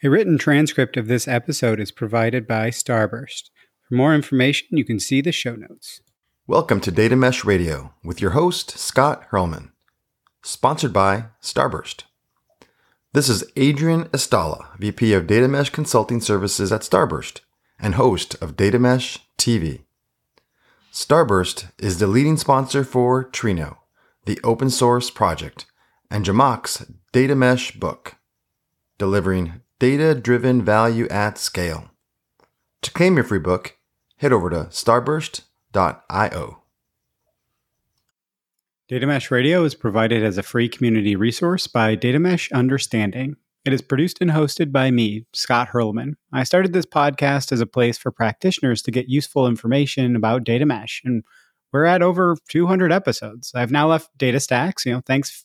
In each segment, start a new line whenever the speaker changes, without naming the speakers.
A written transcript of this episode is provided by Starburst. For more information, you can see the show notes.
Welcome to Data Mesh Radio with your host, Scott Hirleman, sponsored by Starburst. This is Adrian Estala, VP of Data Mesh Consulting Services at Starburst and host of Data Mesh TV. Starburst is the leading sponsor for Trino, the open source project, and Zhamak's Data Mesh book, delivering data driven value at scale. To claim your free book, head over to starburst.io.
Data Mesh Radio is provided as a free community resource by Data Mesh Understanding. It is produced and hosted by me, Scott Hirleman. I started this podcast as a place for practitioners to get useful information about data mesh, and we're at over 200 episodes. I've now left DataStax, you know, thanks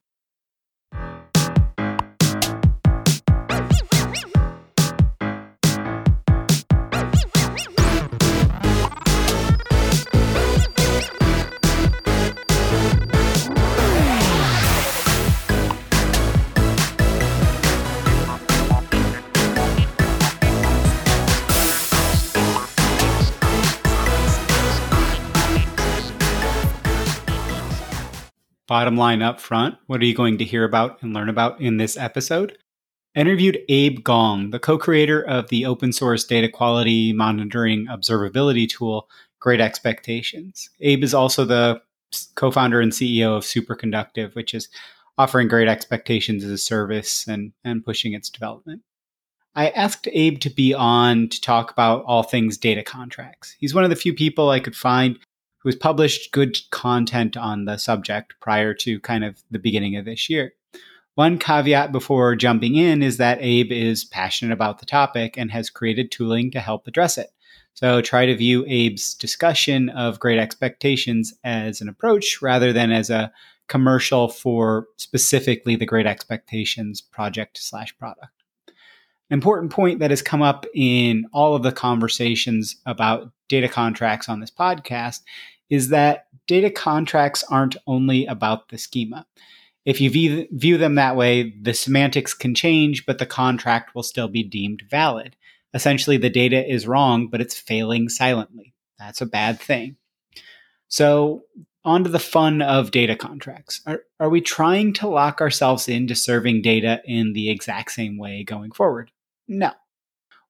Bottom line up front, what are you going to hear about and learn about in this episode? I interviewed Abe Gong, the co creator of the open source data quality monitoring observability tool, Great Expectations. Abe is also the co founder and CEO of Superconductive, which is offering Great Expectations as a service and, and pushing its development. I asked Abe to be on to talk about all things data contracts. He's one of the few people I could find who has published good content on the subject prior to kind of the beginning of this year. One caveat before jumping in is that Abe is passionate about the topic and has created tooling to help address it. So try to view Abe's discussion of great expectations as an approach rather than as a commercial for specifically the great expectations project slash product. An important point that has come up in all of the conversations about data contracts on this podcast is that data contracts aren't only about the schema. If you view, view them that way, the semantics can change, but the contract will still be deemed valid. Essentially, the data is wrong, but it's failing silently. That's a bad thing. So, on to the fun of data contracts. Are, are we trying to lock ourselves into serving data in the exact same way going forward? No.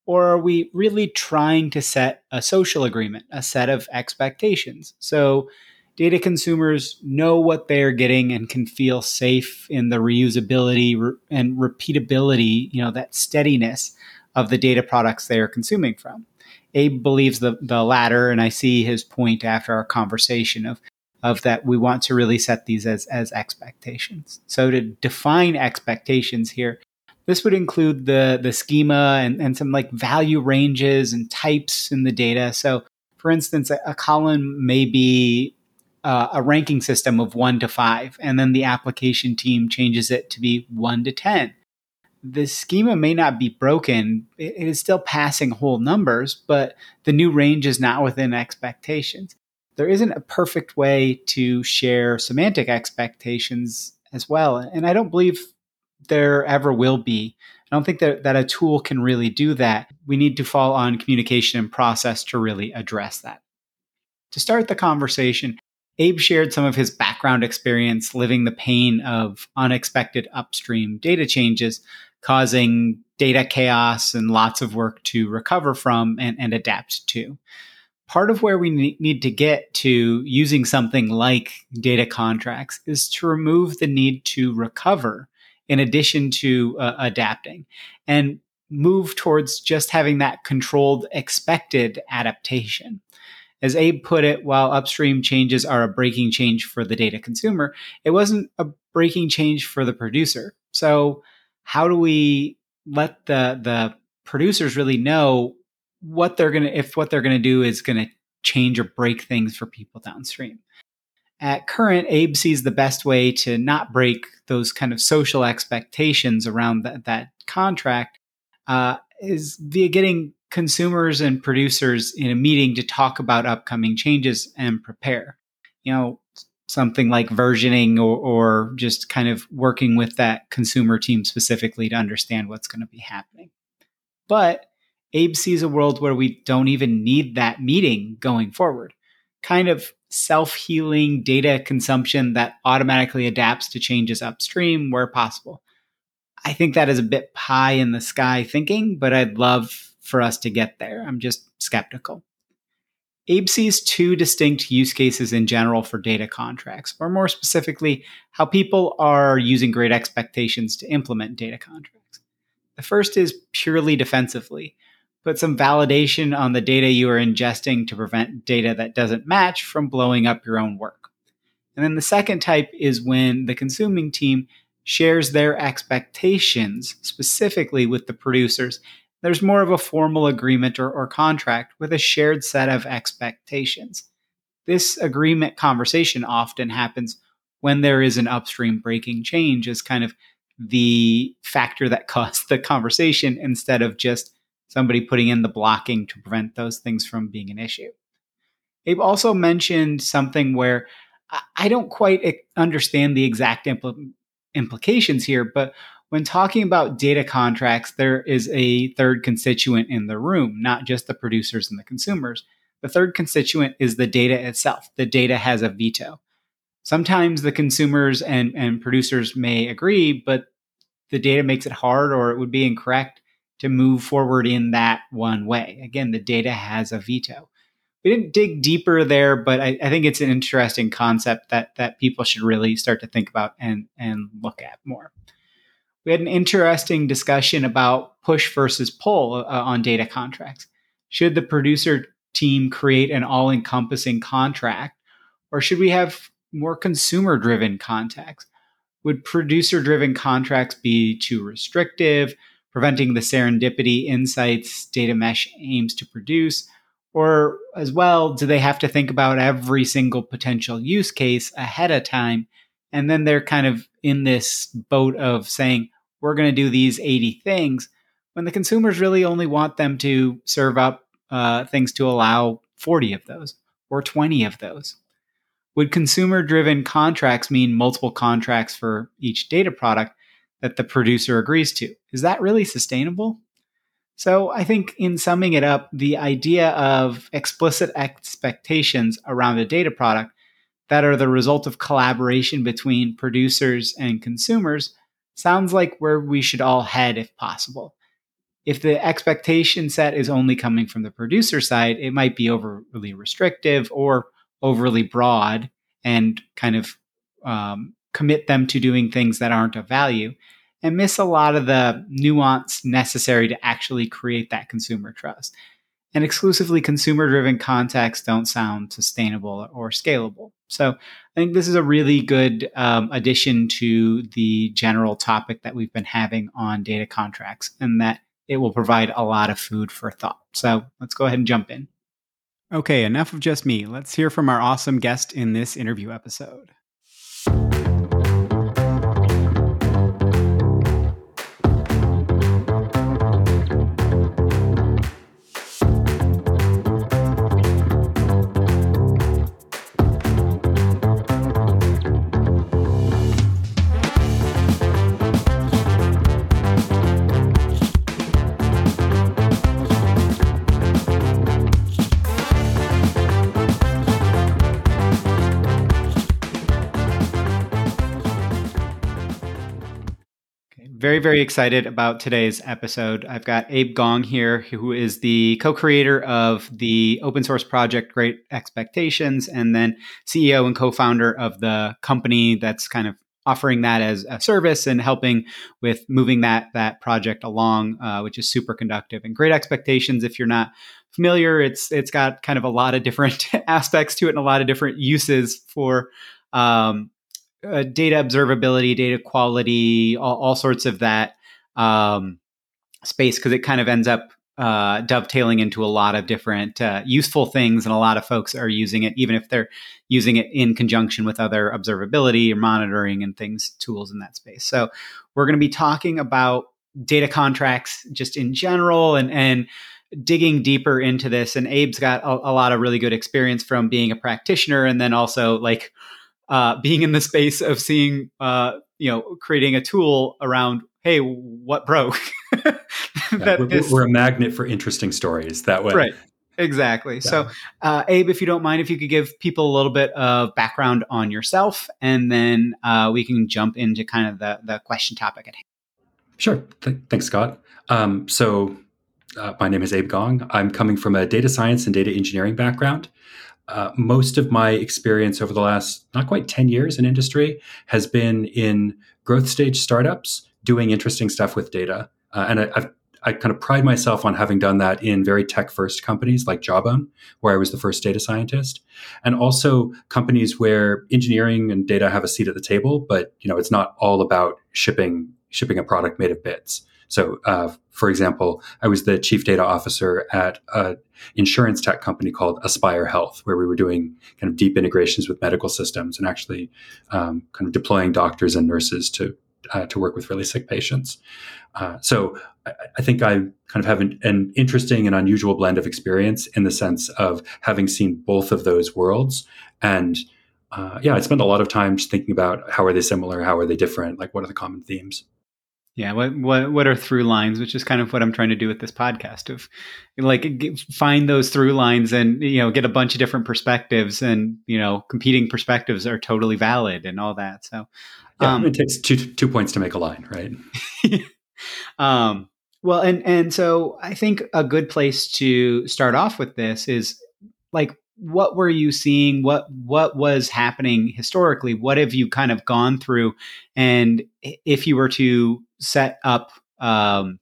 Or are we really trying to set a social agreement, a set of expectations? So data consumers know what they're getting and can feel safe in the reusability and repeatability, you know, that steadiness of the data products they are consuming from. Abe believes the, the latter, and I see his point after our conversation of of that we want to really set these as as expectations. So to define expectations here this would include the the schema and, and some like value ranges and types in the data. So, for instance, a, a column may be uh, a ranking system of one to five, and then the application team changes it to be one to ten. The schema may not be broken; it is still passing whole numbers, but the new range is not within expectations. There isn't a perfect way to share semantic expectations as well, and I don't believe there ever will be. I don't think that, that a tool can really do that. We need to fall on communication and process to really address that. To start the conversation, Abe shared some of his background experience living the pain of unexpected upstream data changes, causing data chaos and lots of work to recover from and, and adapt to. Part of where we need to get to using something like data contracts is to remove the need to recover in addition to uh, adapting. And move towards just having that controlled expected adaptation. As Abe put it, while upstream changes are a breaking change for the data consumer, it wasn't a breaking change for the producer. So, how do we let the the producers really know what they're going to if what they're going to do is going to change or break things for people downstream? At current, Abe sees the best way to not break those kind of social expectations around that, contract uh, is via getting consumers and producers in a meeting to talk about upcoming changes and prepare. You know, something like versioning or, or just kind of working with that consumer team specifically to understand what's going to be happening. But Abe sees a world where we don't even need that meeting going forward. Kind of self healing data consumption that automatically adapts to changes upstream where possible. I think that is a bit pie in the sky thinking, but I'd love for us to get there. I'm just skeptical. Abe sees two distinct use cases in general for data contracts, or more specifically, how people are using great expectations to implement data contracts. The first is purely defensively, put some validation on the data you are ingesting to prevent data that doesn't match from blowing up your own work. And then the second type is when the consuming team shares their expectations specifically with the producers. There's more of a formal agreement or, or contract with a shared set of expectations. This agreement conversation often happens when there is an upstream breaking change as kind of the factor that caused the conversation instead of just somebody putting in the blocking to prevent those things from being an issue. Abe also mentioned something where I don't quite understand the exact impl- implications here, but when talking about data contracts, there is a third constituent in the room, not just the producers and the consumers. The third constituent is the data itself. The data has a veto. Sometimes the consumers and, and producers may agree, but the data makes it hard or it would be incorrect to move forward in that one way. Again, the data has a veto we didn't dig deeper there, but I, I, think it's an interesting concept that that people should really start to think about and and look at more. We had an interesting discussion about push versus pull uh, on data contracts. Should the producer team create an all-encompassing contract, or should we have more consumer-driven contracts? Would producer-driven contracts be too restrictive, preventing the serendipity insights data mesh aims to produce? Or as well, do they have to think about every single potential use case ahead of time? And then they're kind of in this boat of saying, we're going to do these 80 things when the consumers really only want them to serve up uh, things to allow 40 of those or 20 of those. Would consumer driven contracts mean multiple contracts for each data product that the producer agrees to? Is that really sustainable? So I think in summing it up, the idea of explicit expectations around a data product that are the result of collaboration between producers and consumers sounds like where we should all head if possible. If the expectation set is only coming from the producer side, it might be overly restrictive or overly broad and kind of um, commit them to doing things that aren't of value and miss a lot of the nuance necessary to actually create that consumer trust. And exclusively consumer driven contexts don't sound sustainable or scalable. So I think this is a really good um, addition to the general topic that we've been having on data contracts, and that it will provide a lot of food for thought. So let's go ahead and jump in.
Okay, enough of just me. Let's hear from our awesome guest in this interview episode.
Very, very excited about today's episode. I've got Abe Gong here, who is the co creator of the open source project Great Expectations, and then CEO and co founder of the company that's kind of offering that as a service and helping with moving that that project along, uh, which is Superconductive and great expectations. If you're not familiar, it's it's got kind of a lot of different aspects to it and a lot of different uses for um, uh, data observability, data quality, all, all sorts of that um, space because it kind of ends up uh, dovetailing into a lot of different uh, useful things, and a lot of folks are using it, even if they're using it in conjunction with other observability or monitoring and things, tools in that space. So, we're going to be talking about data contracts just in general, and and digging deeper into this. And Abe's got a, a lot of really good experience from being a practitioner, and then also like uh, being in the space of seeing, uh, you know, creating a tool around hey, what broke?
yeah, we're, this, we're, a magnet for interesting stories that way.
Right. Exactly. Yeah. So, uh, Abe, if you don't mind, if you could give people a little bit of background on yourself, and then uh, we can jump into kind of the, the question topic at hand.
Sure. Th- thanks, Scott. Um, so, uh, my name is Abe Gong. I'm coming from a data science and data engineering background. Uh, most of my experience over the last not quite 10 years in industry has been in growth stage startups doing interesting stuff with data. Uh, and I, I've I kind of pride myself on having done that in very tech first companies like Jawbone, where I was the first data scientist, and also companies where engineering and data have a seat at the table, but you know it's not all about shipping shipping a product made of bits. So, uh, for example, I was the chief data officer at an insurance tech company called Aspire Health, where we were doing kind of deep integrations with medical systems and actually um, kind of deploying doctors and nurses to uh, to work with really sick patients. Uh, so I, I, think I kind of have an, an, interesting and unusual blend of experience in the sense of having seen both of those worlds. And uh, yeah, I spent a lot of time just thinking about how are they similar, how are they different, like what are the common themes.
Yeah, what what what are through lines, which is kind of what I'm trying to do with this podcast of like find those through lines and you know get a bunch of different perspectives and you know competing perspectives are totally valid and all that. So
yeah, um, it takes two two points to make a line, right?
um, well, and and so I think a good place to start off with this is like what were you seeing what what was happening historically what have you kind of gone through and if you were to set up um,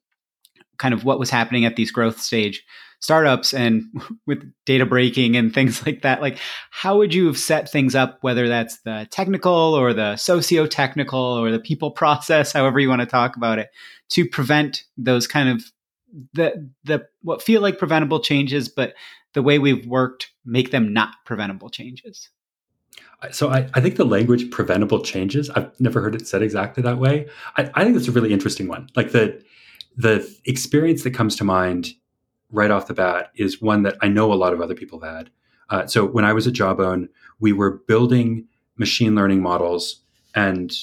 kind of what was happening at these growth stage startups and with data breaking and things like that. Like how would you have set things up whether that's the technical or the socio-technical or the people process however you want to talk about it to prevent those kind of the the what feel like preventable changes but the way we've worked make them not preventable changes
so I, I think the language preventable changes i've never heard it said exactly that way I, I think it's a really interesting one like the the experience that comes to mind right off the bat is one that I know a lot of other people have had. Uh, so when I was at Jawbone, we were building machine learning models and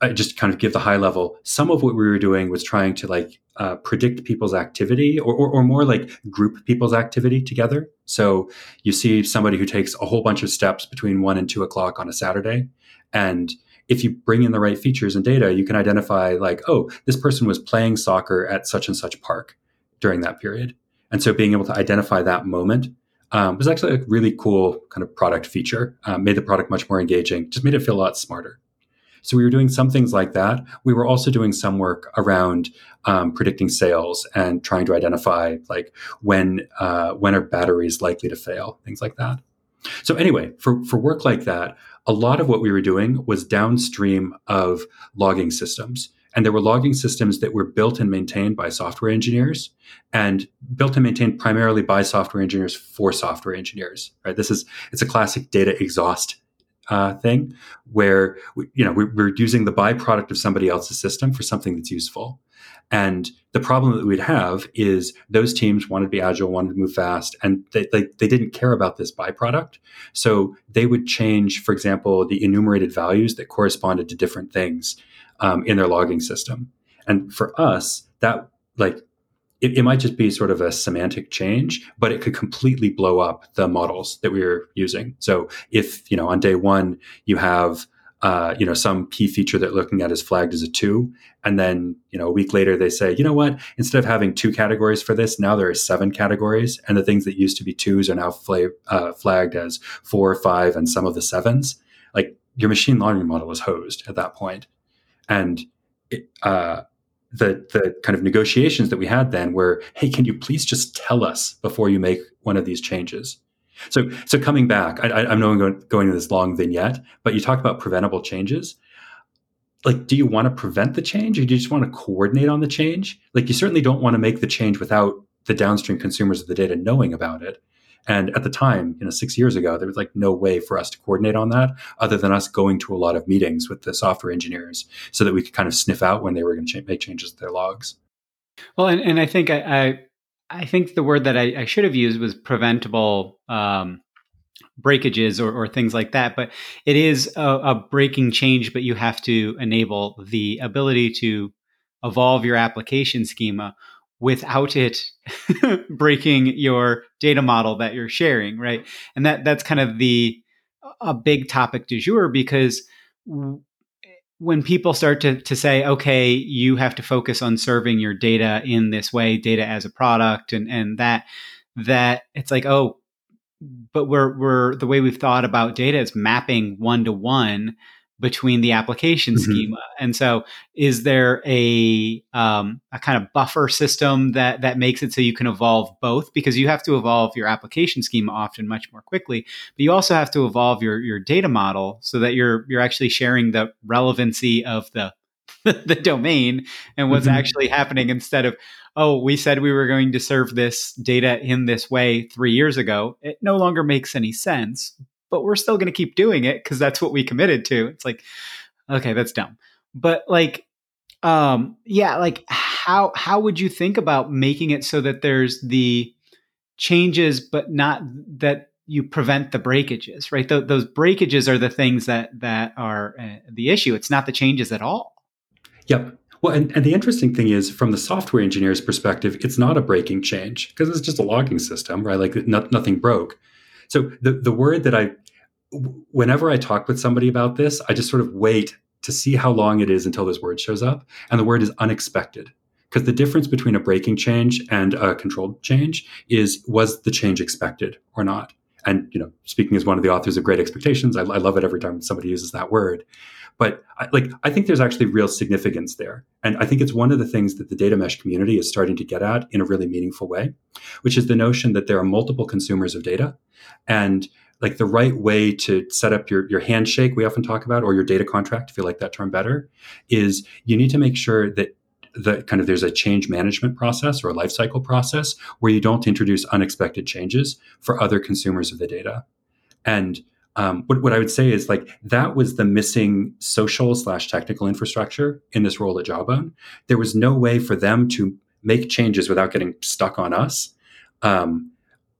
I just kind of give the high level. Some of what we were doing was trying to like uh, predict people's activity or, or, or, more like group people's activity together. So you see somebody who takes a whole bunch of steps between one and two o'clock on a Saturday. And if you bring in the right features and data, you can identify like, oh, this person was playing soccer at such and such park during that period. And so being able to identify that moment um, was actually a really cool kind of product feature, um, made the product much more engaging, just made it feel a lot smarter. So we were doing some things like that. We were also doing some work around um, predicting sales and trying to identify like when uh, when are batteries likely to fail, things like that. So anyway, for for work like that, a lot of what we were doing was downstream of logging systems. And there were logging systems that were built and maintained by software engineers and built and maintained primarily by software engineers for software engineers, right? This is, it's a classic data exhaust uh, thing where, we, you know, we're, we're using the byproduct of somebody else's system for something that's useful. And the problem that we'd have is those teams wanted to be agile, wanted to move fast, and they, they, they, didn't care about this byproduct. So they would change, for example, the enumerated values that corresponded to different things um, in their logging system. And for us, that like it, it, might just be sort of a semantic change, but it could completely blow up the models that we are using. So if you know on day one you have uh, you know some key feature that looking at is flagged as a two, and then you know a week later they say, you know what, instead of having two categories for this, now there are seven categories, and the things that used to be twos are now uh, flagged as four, five, and some of the sevens. Like your machine learning model is hosed at that point, and it, uh, the the kind of negotiations that we had then were, hey, can you please just tell us before you make one of these changes? So so coming back, I, am not going going into this long vignette, but you talk about preventable changes. Like, do you want to prevent the change, or do you just want to coordinate on the change? Like, you certainly don't want to make the change without the downstream consumers of the data knowing about it. And at the time, you know, six years ago, there was like no way for us to coordinate on that other than us going to a lot of meetings with the software engineers so that we could kind of sniff out when they were going to make changes to their logs.
Well, and, and I think I, I, I think the word that I, I, should have used was preventable um, breakages or, or, things like that. But it is a, a breaking change, but you have to enable the ability to evolve your application schema without it breaking your data model that you're sharing, right? And that that's kind of the a big topic du jour because when people start to, to say, okay, you have to focus on serving your data in this way, data as a product, and and that that it's like, oh, but we're we're the way we've thought about data is mapping one to one between the application mm-hmm. schema. And so, is there a um, a kind of buffer system that that makes it so you can evolve both? Because you have to evolve your application schema often much more quickly, but you also have to evolve your your data model so that you're you're actually sharing the relevancy of the the domain and what's mm-hmm. actually happening instead of oh we said we were going to serve this data in this way 3 years ago it no longer makes any sense but we're still going to keep doing it because that's what we committed to. It's like, okay, that's dumb. But like, um, yeah, like how how would you think about making it so that there's the changes, but not that you prevent the breakages, right? Th- those breakages are the things that that are uh, the issue. It's not the changes at all.
Yep. Well, and, and the interesting thing is, from the software engineer's perspective, it's not a breaking change because it's just a logging system, right? Like no, nothing broke. So the, the word that I, whenever I talk with somebody about this, I just sort of wait to see how long it is until this word shows up. And the word is unexpected. Because the difference between a breaking change and a controlled change is was the change expected or not? And you know, speaking as one of the authors of Great Expectations, I, I love it every time somebody uses that word. But I, like, I think there's actually real significance there, and I think it's one of the things that the data mesh community is starting to get at in a really meaningful way, which is the notion that there are multiple consumers of data, and like the right way to set up your, your handshake we often talk about or your data contract if you like that term better is you need to make sure that the kind of there's a change management process or a lifecycle process where you don't introduce unexpected changes for other consumers of the data. And um, what, what I would say is like that was the missing social slash technical infrastructure in this role at Jawbone. There was no way for them to make changes without getting stuck on us. Um,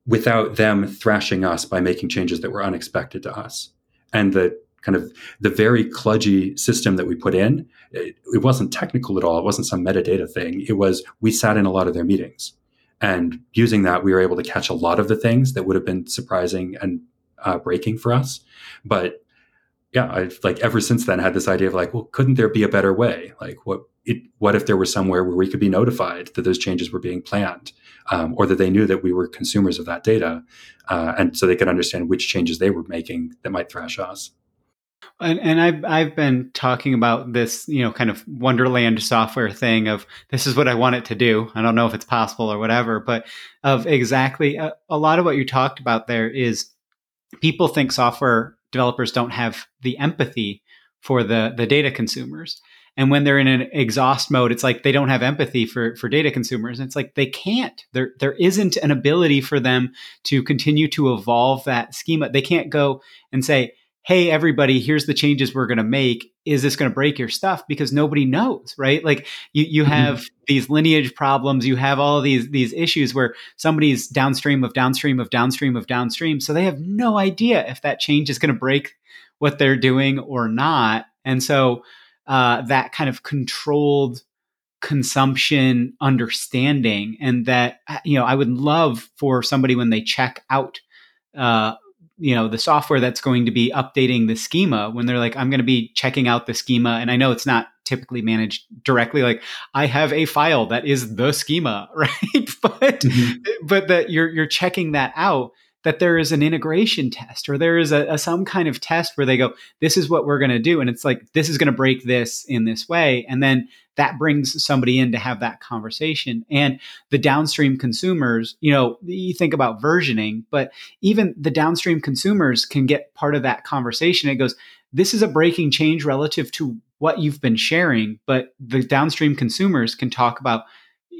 without them thrashing us by making changes that were unexpected to us. And the kind of the very kludgy system that we put in, it, it, wasn't technical at all. It wasn't some metadata thing. It was we sat in a lot of their meetings. And using that, we were able to catch a lot of the things that would have been surprising and uh, breaking for us. But yeah, I've like ever since then had this idea of like, well, couldn't there be a better way? Like, what it, what if there was somewhere where we could be notified that those changes were being planned, um, or that they knew that we were consumers of that data, uh, and so they could understand which changes they were making that might thrash us.
And, and I've I've been talking about this, you know, kind of Wonderland software thing of this is what I want it to do. I don't know if it's possible or whatever, but of exactly a, a lot of what you talked about there is people think software developers don't have the empathy for the the data consumers. And when they're in an exhaust mode it's like they don't have empathy for for data consumers. And it's like they can't. There there isn't an ability for them to continue to evolve that schema. They can't go and say hey everybody here's the changes we're going to make. Is this going to break your stuff? Because nobody knows right? Like you you mm-hmm. have mm-hmm. these lineage problems. You have all these these issues where somebody's downstream of downstream of downstream of downstream. So they have no idea if that change is going to break what they're doing or not. And so uh, that kind of controlled consumption understanding and that uh, you know i would love for somebody when they check out uh, you know the software that's going to be updating the schema when they're like i'm going to be checking out the schema and i know it's not typically managed directly like i have a file that is the schema right but mm-hmm. but that you're you're checking that out that there is an integration test or there is a, a some kind of test where they go, this is what we're going to do. And it's like, this is going to break this in this way. And then that brings somebody in to have that conversation. And the downstream consumers, you know, you think about versioning, but even the downstream consumers can get part of that conversation. It goes, this is a breaking change relative to what you've been sharing, but the downstream consumers can talk about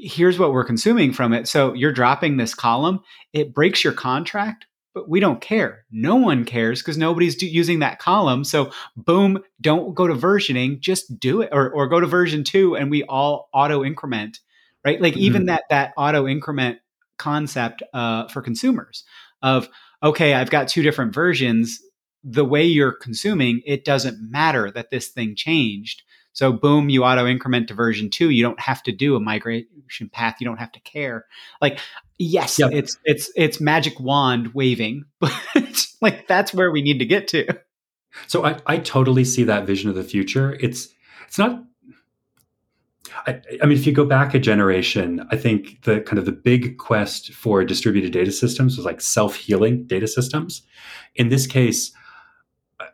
here's what we're consuming from it. So you're dropping this column, it breaks your contract, but we don't care. No one cares because nobody's do- using that column. So boom, don't go to versioning, just do it or, or go to version two and we all auto increment, right? Like mm-hmm. even that, that auto increment concept uh, for consumers of, okay, I've got two different versions. The way you're consuming, it doesn't matter that this thing changed so boom, you auto increment to version two. You don't have to do a migration path. You don't have to care. Like, yes, yep. it's it's it's magic wand waving, but like that's where we need to get to.
So I, I totally see that vision of the future. It's it's not I, I, mean, if you go back a generation, I think the kind of the big quest for distributed data systems was like self-healing data systems. In this case,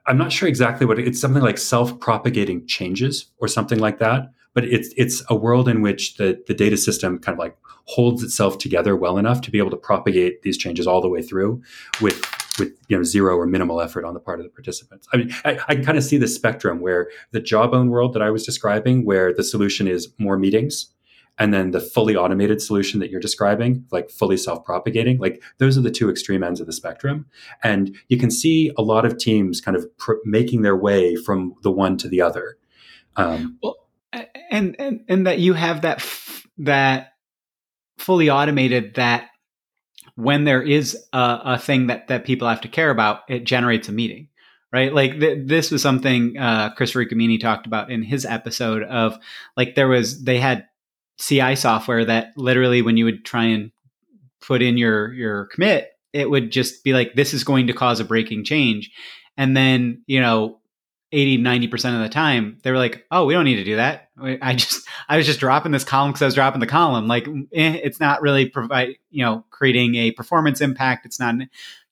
I'm not sure exactly what it's something like self-propagating changes or something like that. But it's it's a world in which the the data system kind of like holds itself together well enough to be able to propagate these changes all the way through with with you know zero or minimal effort on the part of the participants. I mean, I, I kind of see the spectrum where the jawbone world that I was describing, where the solution is more meetings and then the fully automated solution that you're describing like fully self-propagating like those are the two extreme ends of the spectrum. And you can see a lot of teams kind of pr- making their way from the one to the other.
Um, well and, and and that you have that f- that fully automated that when there is a, a, thing that that people have to care about it generates a meeting right? Like th- this was something uh, Chris Riccomini talked about in his episode of like there was they had CI software that literally when you would try and put in your your commit, it would just be like this is going to cause a breaking change. And then, you know, 80 90% of the time they were like oh we don't need to do that. I just i was just dropping this column because i was dropping the column. Like eh, it's not really provide you know creating a performance impact. It's not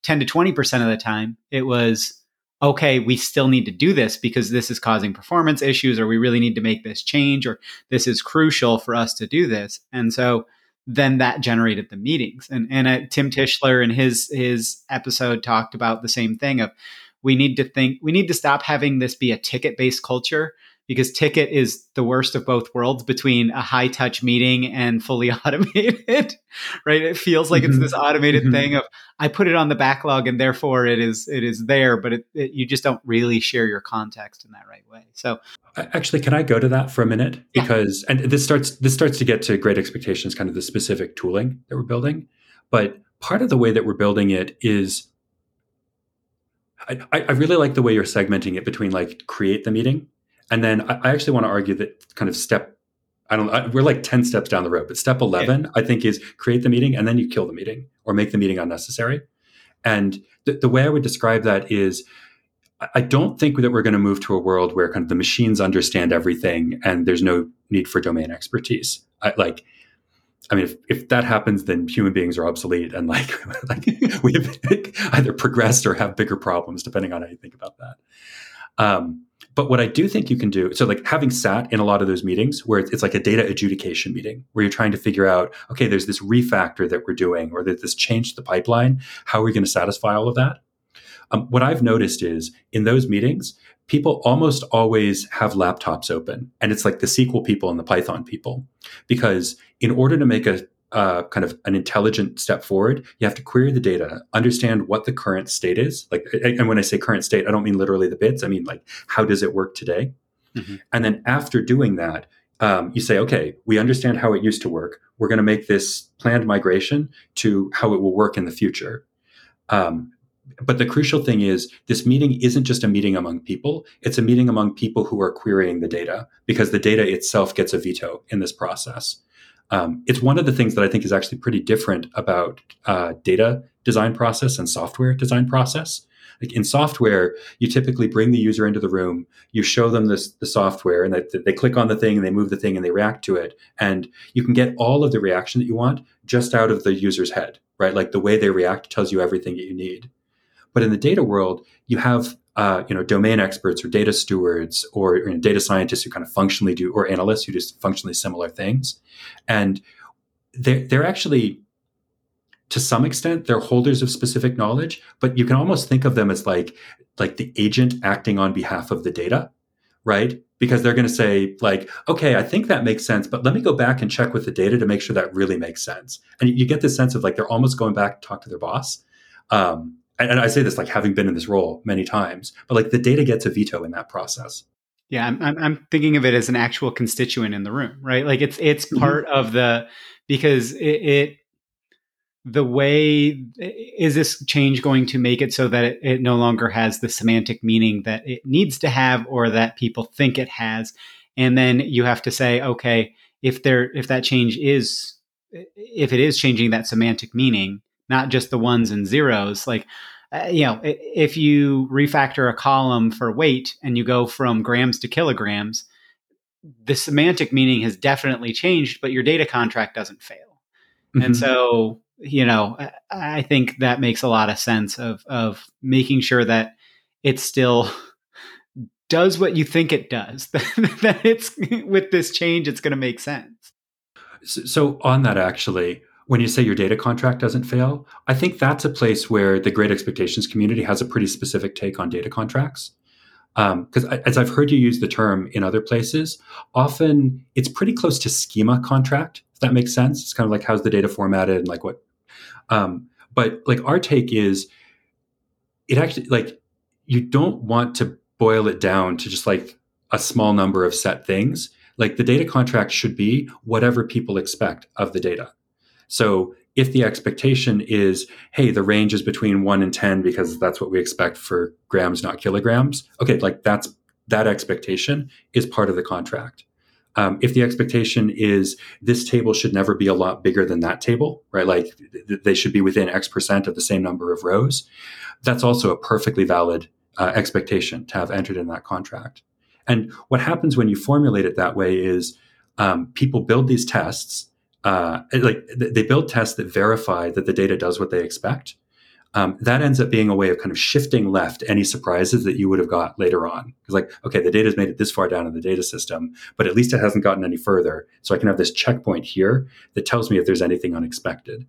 10 to 20% of the time. It was okay, we still need to do this because this is causing performance issues, or we really need to make this change, or this is crucial for us to do this. And so then that generated the meetings. And and uh, Tim Tischler in his his episode talked about the same thing of we need to think we need to stop having this be a ticket based culture because ticket is the worst of both worlds between a high touch meeting and fully automated right it feels like mm-hmm. it's this automated mm-hmm. thing of i put it on the backlog and therefore it is it is there but it, it, you just don't really share your context in that right way so
actually can i go to that for a minute yeah. because and this starts this starts to get to great expectations kind of the specific tooling that we're building but part of the way that we're building it is I, I really like the way you're segmenting it between like create the meeting and then I, I actually want to argue that kind of step, I don't I, we're like 10 steps down the road, but step 11, yeah. I think, is create the meeting and then you kill the meeting or make the meeting unnecessary. And th- the way I would describe that is, I don't think that we're going to move to a world where kind of the machines understand everything and there's no need for domain expertise. I, like, I mean, if, if that happens, then human beings are obsolete and like, like we have either progressed or have bigger problems, depending on how you think about that. Um, but what I do think you can do, so like having sat in a lot of those meetings where it's like a data adjudication meeting where you're trying to figure out, okay, there's this refactor that we're doing or that this change to the pipeline. How are we going to satisfy all of that? Um, what I've noticed is in those meetings, people almost always have laptops open and it's like the SQL people and the Python people. Because in order to make a uh, kind of an intelligent step forward, you have to query the data, understand what the current state is. Like, and when I say current state, I don't mean literally the bits. I mean like how does it work today? Mm-hmm. And then after doing that, um, you say, okay, we understand how it used to work. We're going to make this planned migration to how it will work in the future. Um, but the crucial thing is this meeting isn't just a meeting among people it's a meeting among people who are querying the data because the data itself gets a veto in this process um, it's one of the things that I think is actually pretty different about uh, data design process and software design process. Like in software, you typically bring the user into the room, you show them this, the software, and they, they click on the thing and they move the thing and they react to it. And you can get all of the reaction that you want just out of the user's head. right? Like the way they react tells you everything that you need. But in the data world, you have uh, you know domain experts or data stewards or you know, data scientists who kind of functionally do or analysts who do functionally similar things, and they're they're actually to some extent they're holders of specific knowledge, but you can almost think of them as like like the agent acting on behalf of the data, right? Because they're going to say like, okay, I think that makes sense, but let me go back and check with the data to make sure that really makes sense. And you get this sense of like they're almost going back to talk to their boss. Um, and I say this like having been in this role many times, but like the data gets a veto in that process.
Yeah, I'm, I'm thinking of it as an actual constituent in the room, right? Like it's it's mm-hmm. part mm-hmm. of the because it, it, the way is this change going to make it so that it, it no longer has the semantic meaning that it needs to have or that people think it has, and then you have to say, okay, if there if that change is if it is changing that semantic meaning, not just the ones and zeros. Like, uh, you know, if you refactor a column for weight and you go from grams to kilograms, the semantic meaning has definitely changed, but your data contract doesn't fail. Mm-hmm. And so, you know, I think that makes a lot of sense of of making sure that it still does what you think it does. that it's with this change, it's going to make sense.
So, on that, actually, when you say your data contract doesn't fail, I think that's a place where the Great Expectations community has a pretty specific take on data contracts. Because um, as I've heard you use the term in other places, often it's pretty close to schema contract. If that makes sense, it's kind of like how's the data formatted and like what. Um, but like our take is, it actually like you don't want to boil it down to just like a small number of set things. Like the data contract should be whatever people expect of the data. So if the expectation is, hey, the range is between one and 10 because that's what we expect for grams, not kilograms, okay, like that's that expectation is part of the contract. Um, if the expectation is this table should never be a lot bigger than that table, right? Like th- they should be within X percent of the same number of rows, that's also a perfectly valid uh, expectation to have entered in that contract. And what happens when you formulate it that way is um, people build these tests uh, like they build tests that verify that the data does what they expect. Um, that ends up being a way of kind of shifting left any surprises that you would have got later on. Because like, okay, the data's made it this far down in the data system, but at least it hasn't gotten any further. So I can have this checkpoint here that tells me if there's anything unexpected.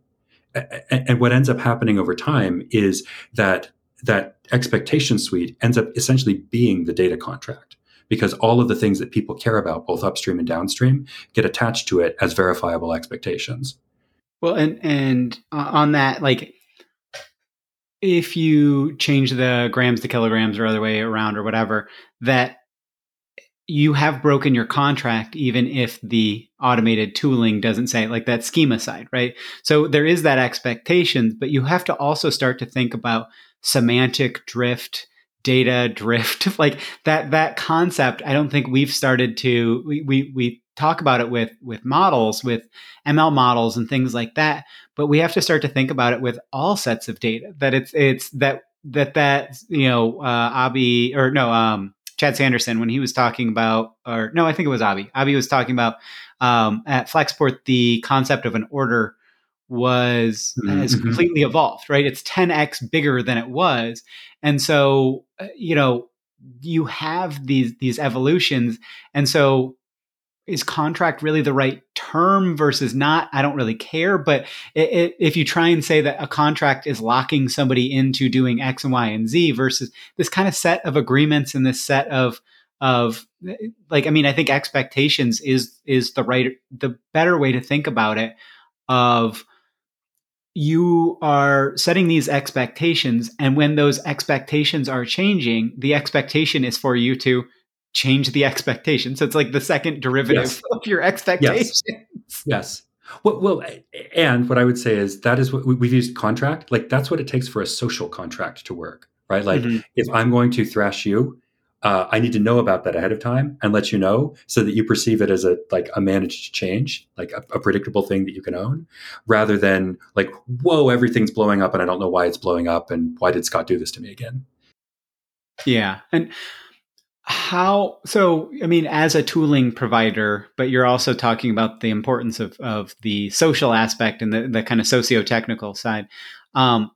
And, and what ends up happening over time is that that expectation suite ends up essentially being the data contract because all of the things that people care about, both upstream and downstream, get attached to it as verifiable expectations.
Well, and and uh, on that, like if you change the grams to kilograms or other way around or whatever, that you have broken your contract even if the automated tooling doesn't say like that schema side, right? So there is that expectation, but you have to also start to think about semantic drift data drift. Like that that concept i don't think we've started to we, we we talk about it with with models with ml models and things like that but we have to start to think about it with all sets of data that it's it's that that that you know uh abhi or no um chad sanderson when he was talking about or no i think it was abhi abhi was talking about um at flexport the concept of an order was mm-hmm. has completely evolved, right? It's 10x bigger than it was. And so, uh, you know, you have these these evolutions. And so is contract really the right term versus not? I don't really care. But it, it, if you try and say that a contract is locking somebody into doing X and Y and Z versus this kind of set of agreements and this set of of like, I mean, I think expectations is is the right the better way to think about it. Of you are setting these expectations and when those expectations are changing the expectation is for you to change the expectation so it's like the second derivative yes. of your expectations
yes, yes. Well, well, and what I would say is that is what we've used contract. Like that's what it takes for a social contract to work, right? Like mm-hmm. if I'm going to thrash you, uh, I need to know about that ahead of time and let you know so that you perceive it as a like a managed change, like a, a, predictable thing that you can own, rather than like, whoa, everything's blowing up and I don't know why it's blowing up and why did Scott do this to me again?
Yeah, and how so i mean as a tooling provider but you're also talking about the importance of of the social aspect and the, the kind of socio-technical side um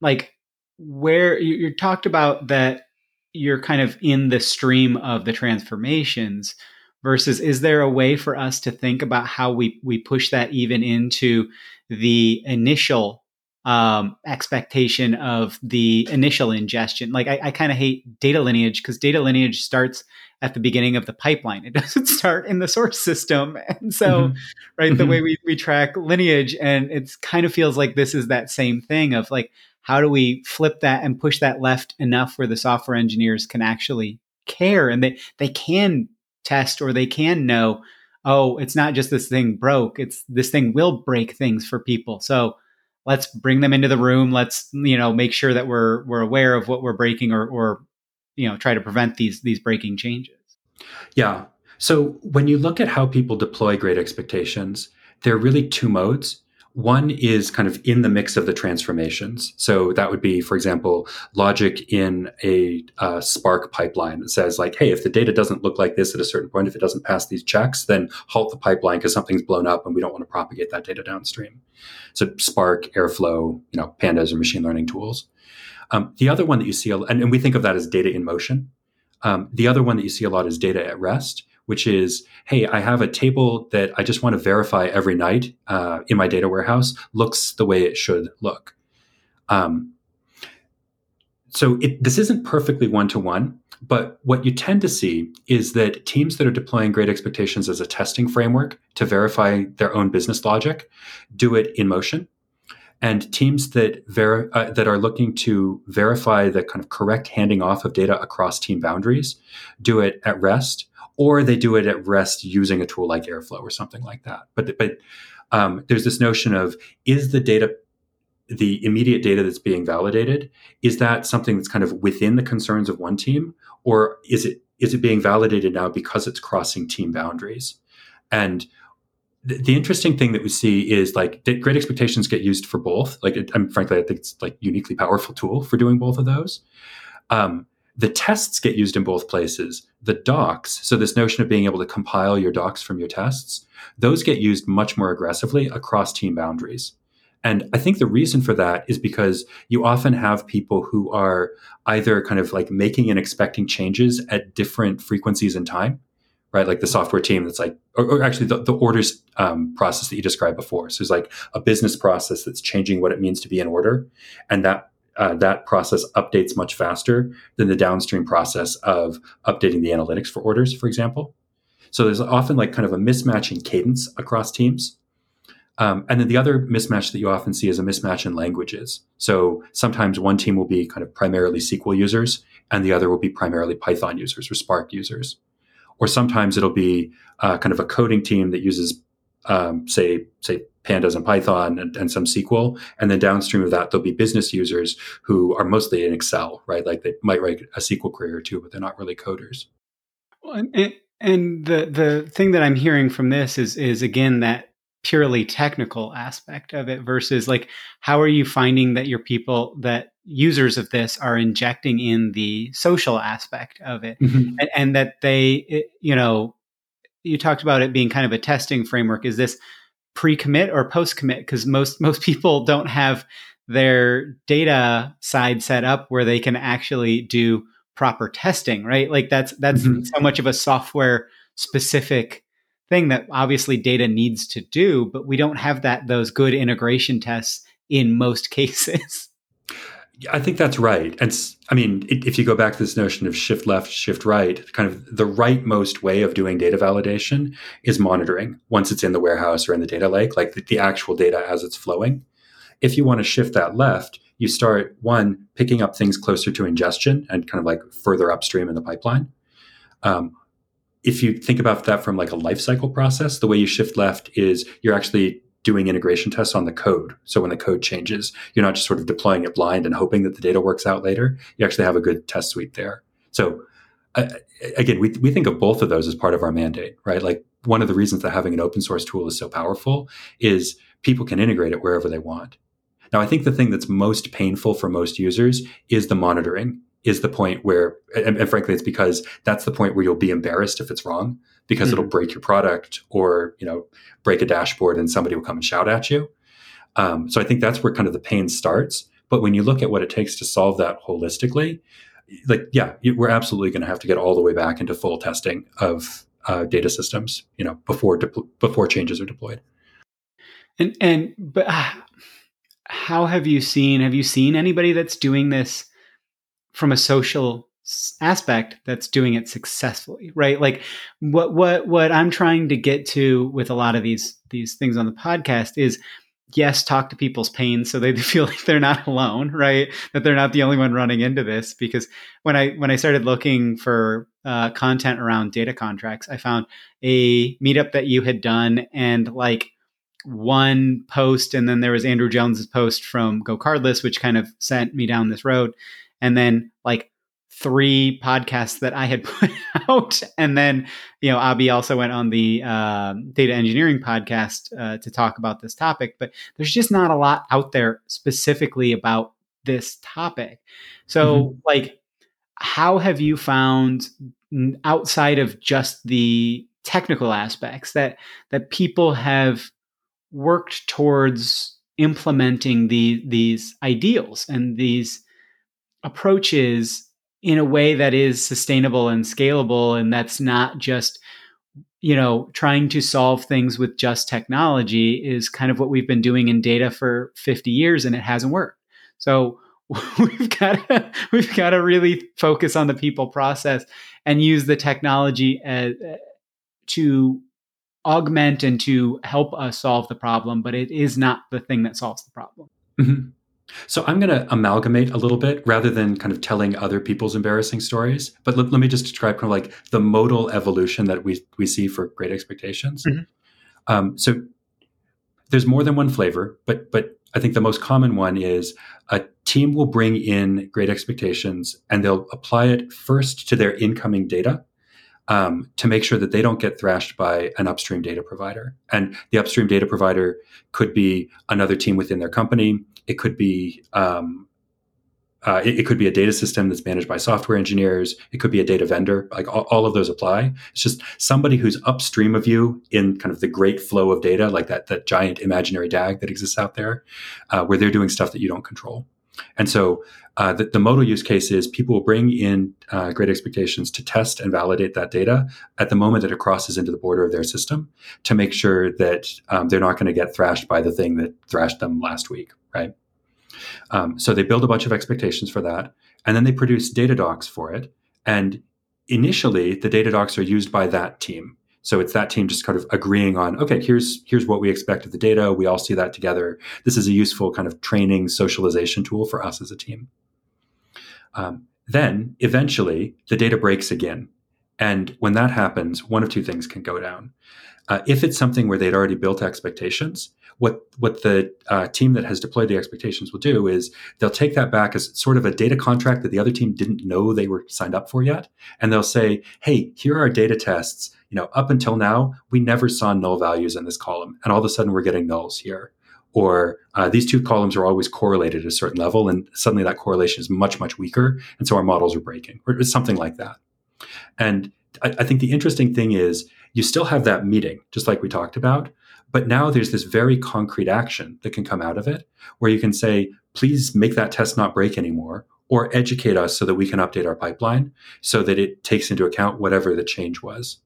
like where you, you talked about that you're kind of in the stream of the transformations versus is there a way for us to think about how we we push that even into the initial um, expectation of the initial ingestion. Like I, I kind of hate data lineage because data lineage starts at the beginning of the pipeline. It doesn't start in the source system. And so, mm-hmm. right, mm-hmm. the way we, we track lineage, and it kind of feels like this is that same thing of like, how do we flip that and push that left enough where the software engineers can actually care and they, they can test or they can know, oh, it's not just this thing broke, it's this thing will break things for people. So let's bring them into the room. Let's you know make sure that we're we're aware of what we're breaking or or you know try to prevent these these breaking changes.
Yeah. So when you look at how people deploy great expectations there are really two modes one is kind of in the mix of the transformations. So that would be, for example, logic in a uh, Spark pipeline that says, like, hey, if the data doesn't look like this at a certain point, if it doesn't pass these checks, then halt the pipeline because something's blown up and we don't want to propagate that data downstream. So Spark, Airflow, you know, pandas or machine learning tools. Um, the other one that you see, and, and, we think of that as data in motion. Um, the other one that you see a lot is data at rest which is, hey, I have a table that I just want to verify every night uh, in my data warehouse looks the way it should look. Um, so it, this isn't perfectly one to one, but what you tend to see is that teams that are deploying Great Expectations as a testing framework to verify their own business logic do it in motion. And teams that ver- uh, that are looking to verify the kind of correct handing off of data across team boundaries do it at rest or they do it at rest using a tool like Airflow or something like that. But but um, there's this notion of is the data the immediate data that's being validated is that something that's kind of within the concerns of one team or is it is it being validated now because it's crossing team boundaries? And the, interesting thing that we see is like great expectations get used for both. Like it, I'm, frankly i think it's like uniquely powerful tool for doing both of those. Um, the tests get used in both places. The docs, so this notion of being able to compile your docs from your tests, those get used much more aggressively across team boundaries. And I think the reason for that is because you often have people who are either kind of like making and expecting changes at different frequencies in time, right? Like the software team that's like, or, or actually the, the orders um, process that you described before. So it's like a business process that's changing what it means to be in order. And that uh, that process updates much faster than the downstream process of updating the analytics for orders, for example. So there's often like kind of a mismatch in cadence across teams. Um, and then the other mismatch that you often see is a mismatch in languages. So sometimes one team will be kind of primarily SQL users, and the other will be primarily Python users or Spark users. Or sometimes it'll be uh, kind of a coding team that uses, um, say, say pandas and python and, and, some sql and then downstream of that there'll be business users who are mostly in excel right? Like they might write a sql query or two but they're not really coders.
And, and the the thing that i'm hearing from this is is again that purely technical aspect of it versus like how are you finding that your people that users of this are injecting in the social aspect of it? Mm-hmm. and, and, that they it, you know you talked about it being kind of a testing framework. Is this pre-commit or post-commit because most most people don't have their data side set up where they can actually do proper testing right like that's that's mm-hmm. so much of a software specific thing that obviously data needs to do but we don't have that those good integration tests in most cases
I think that's right. And I mean, if you go back to this notion of shift left, shift right, kind of the rightmost way of doing data validation is monitoring once it's in the warehouse or in the data lake, like the, the actual data as it's flowing. If you want to shift that left, you start one, picking up things closer to ingestion and kind of like further upstream in the pipeline. Um, if you think about that from like a life cycle process, the way you shift left is you're actually doing integration tests on the code. So when the code changes, you're not just sort of deploying it blind and hoping that the data works out later. You actually have a good test suite there. So uh, again, we, we think of both of those as part of our mandate, right? Like one of the reasons that having an open source tool is so powerful is people can integrate it wherever they want. Now, I think the thing that's most painful for most users is the monitoring is the point where, and, and, frankly, it's because that's the point where you'll be embarrassed if it's wrong because mm-hmm. it'll break your product or you know break a dashboard and somebody will come and shout at you. Um, so I think that's where kind of the pain starts. But when you look at what it takes to solve that holistically, like yeah, we're absolutely going to have to get all the way back into full testing of uh, data systems, you know, before de- before changes are deployed.
And and but uh, how have you seen? Have you seen anybody that's doing this from a social aspect that's doing it successfully right? Like what what what i'm trying to get to with a lot of these these things on the podcast is yes talk to people's pain so they feel like they're not alone right? That they're not the only one running into this because when i when i started looking for uh, content around data contracts i found a meetup that you had done and like one post and then there was andrew jones's post from GoCardless which kind of sent me down this road. And then like three podcasts that I had put out. And then, you know, Abby also went on the uh, data engineering podcast uh, to talk about this topic, but there's just not a lot out there specifically about this topic. So, mm-hmm. like, how have you found outside of just the technical aspects that that people have worked towards implementing the these ideals and these approaches in a way that is sustainable and scalable and that's not just you know trying to solve things with just technology is kind of what we've been doing in data for 50 years and it hasn't worked so we've got to we've got to really focus on the people process and use the technology as, uh, to augment and to help us solve the problem but it is not the thing that solves the problem mm-hmm.
So I'm going to amalgamate a little bit rather than kind of telling other people's embarrassing stories. But let, let me just describe kind of like the modal evolution that we we see for Great Expectations. Mm-hmm. Um, so there's more than one flavor, but but I think the most common one is a team will bring in Great Expectations and they'll apply it first to their incoming data. Um, to make sure that they don't get thrashed by an upstream data provider. And the upstream data provider could be another team within their company. It could be um, uh, it, it, could be a data system that's managed by software engineers. It could be a data vendor. Like all, all, of those apply. It's just somebody who's upstream of you in kind of the great flow of data, like that that giant imaginary DAG that exists out there, uh, where they're doing stuff that you don't control. And so uh, the, the, modal use case is people will bring in uh, great expectations to test and validate that data at the moment that it crosses into the border of their system to make sure that um, they're not going to get thrashed by the thing that thrashed them last week, right? Um, so they build a bunch of expectations for that, and then they produce data docs for it. And initially, the data docs are used by that team. So it's that team just kind of agreeing on, okay, here's here's what we expect of the data. We all see that together. This is a useful kind of training socialization tool for us as a team. Um, then eventually, the data breaks again, and when that happens, one of two things can go down. Uh, if it's something where they'd already built expectations, what what the uh, team that has deployed the expectations will do is they'll take that back as sort of a data contract that the other team didn't know they were signed up for yet, and they'll say, "Hey, here are our data tests. You know, up until now, we never saw null values in this column, and all of a sudden, we're getting nulls here." Or uh, these two columns are always correlated at a certain level, and suddenly that correlation is much much weaker, and so our models are breaking, or something like that. And I, I think the interesting thing is you still have that meeting, just like we talked about, but now there's this very concrete action that can come out of it where you can say, please make that test not break anymore or educate us so that we can update our pipeline so that it takes into account whatever the change was.